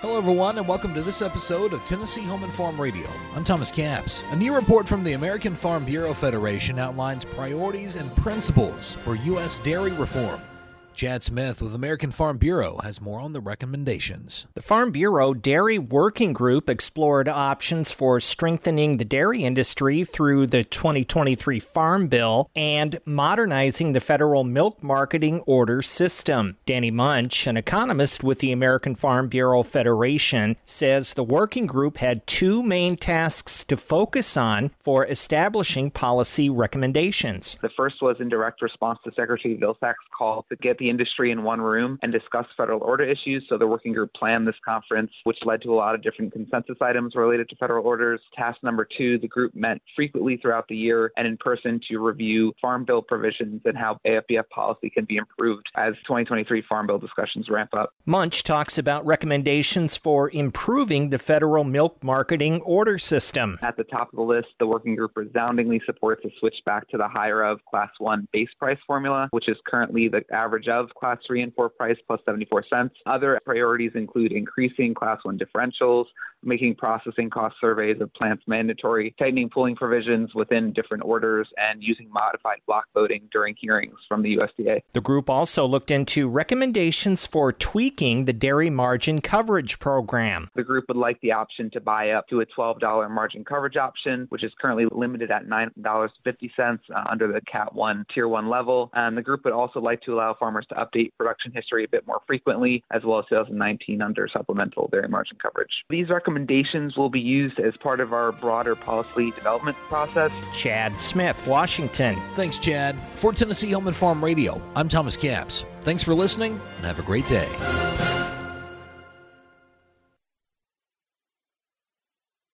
Hello, everyone, and welcome to this episode of Tennessee Home and Farm Radio. I'm Thomas Capps. A new report from the American Farm Bureau Federation outlines priorities and principles for U.S. dairy reform. Chad Smith with American Farm Bureau has more on the recommendations. The Farm Bureau Dairy Working Group explored options for strengthening the dairy industry through the 2023 Farm Bill and modernizing the federal milk marketing order system. Danny Munch, an economist with the American Farm Bureau Federation, says the working group had two main tasks to focus on for establishing policy recommendations. The first was in direct response to Secretary Vilsack's call to get the industry in one room and discuss federal order issues. So the working group planned this conference, which led to a lot of different consensus items related to federal orders. Task number two, the group met frequently throughout the year and in person to review Farm Bill provisions and how AFBF policy can be improved as 2023 Farm Bill discussions ramp up. Munch talks about recommendations for improving the federal milk marketing order system. At the top of the list, the working group resoundingly supports a switch back to the higher of Class 1 base price formula, which is currently the average of Class 3 and 4 price plus 74 cents. Other priorities include increasing Class 1 differentials, making processing cost surveys of plants mandatory, tightening pooling provisions within different orders, and using modified block voting during hearings from the USDA. The group also looked into recommendations for tweaking the dairy margin coverage program. The group would like the option to buy up to a $12 margin coverage option, which is currently limited at $9.50 uh, under the Cat 1 Tier 1 level. And the group would also like to allow farmers to update production history a bit more frequently, as well as 2019 under supplemental dairy margin coverage. These recommendations will be used as part of our broader policy development process. Chad Smith, Washington. Thanks, Chad. For Tennessee Home and Farm Radio, I'm Thomas Capps. Thanks for listening and have a great day.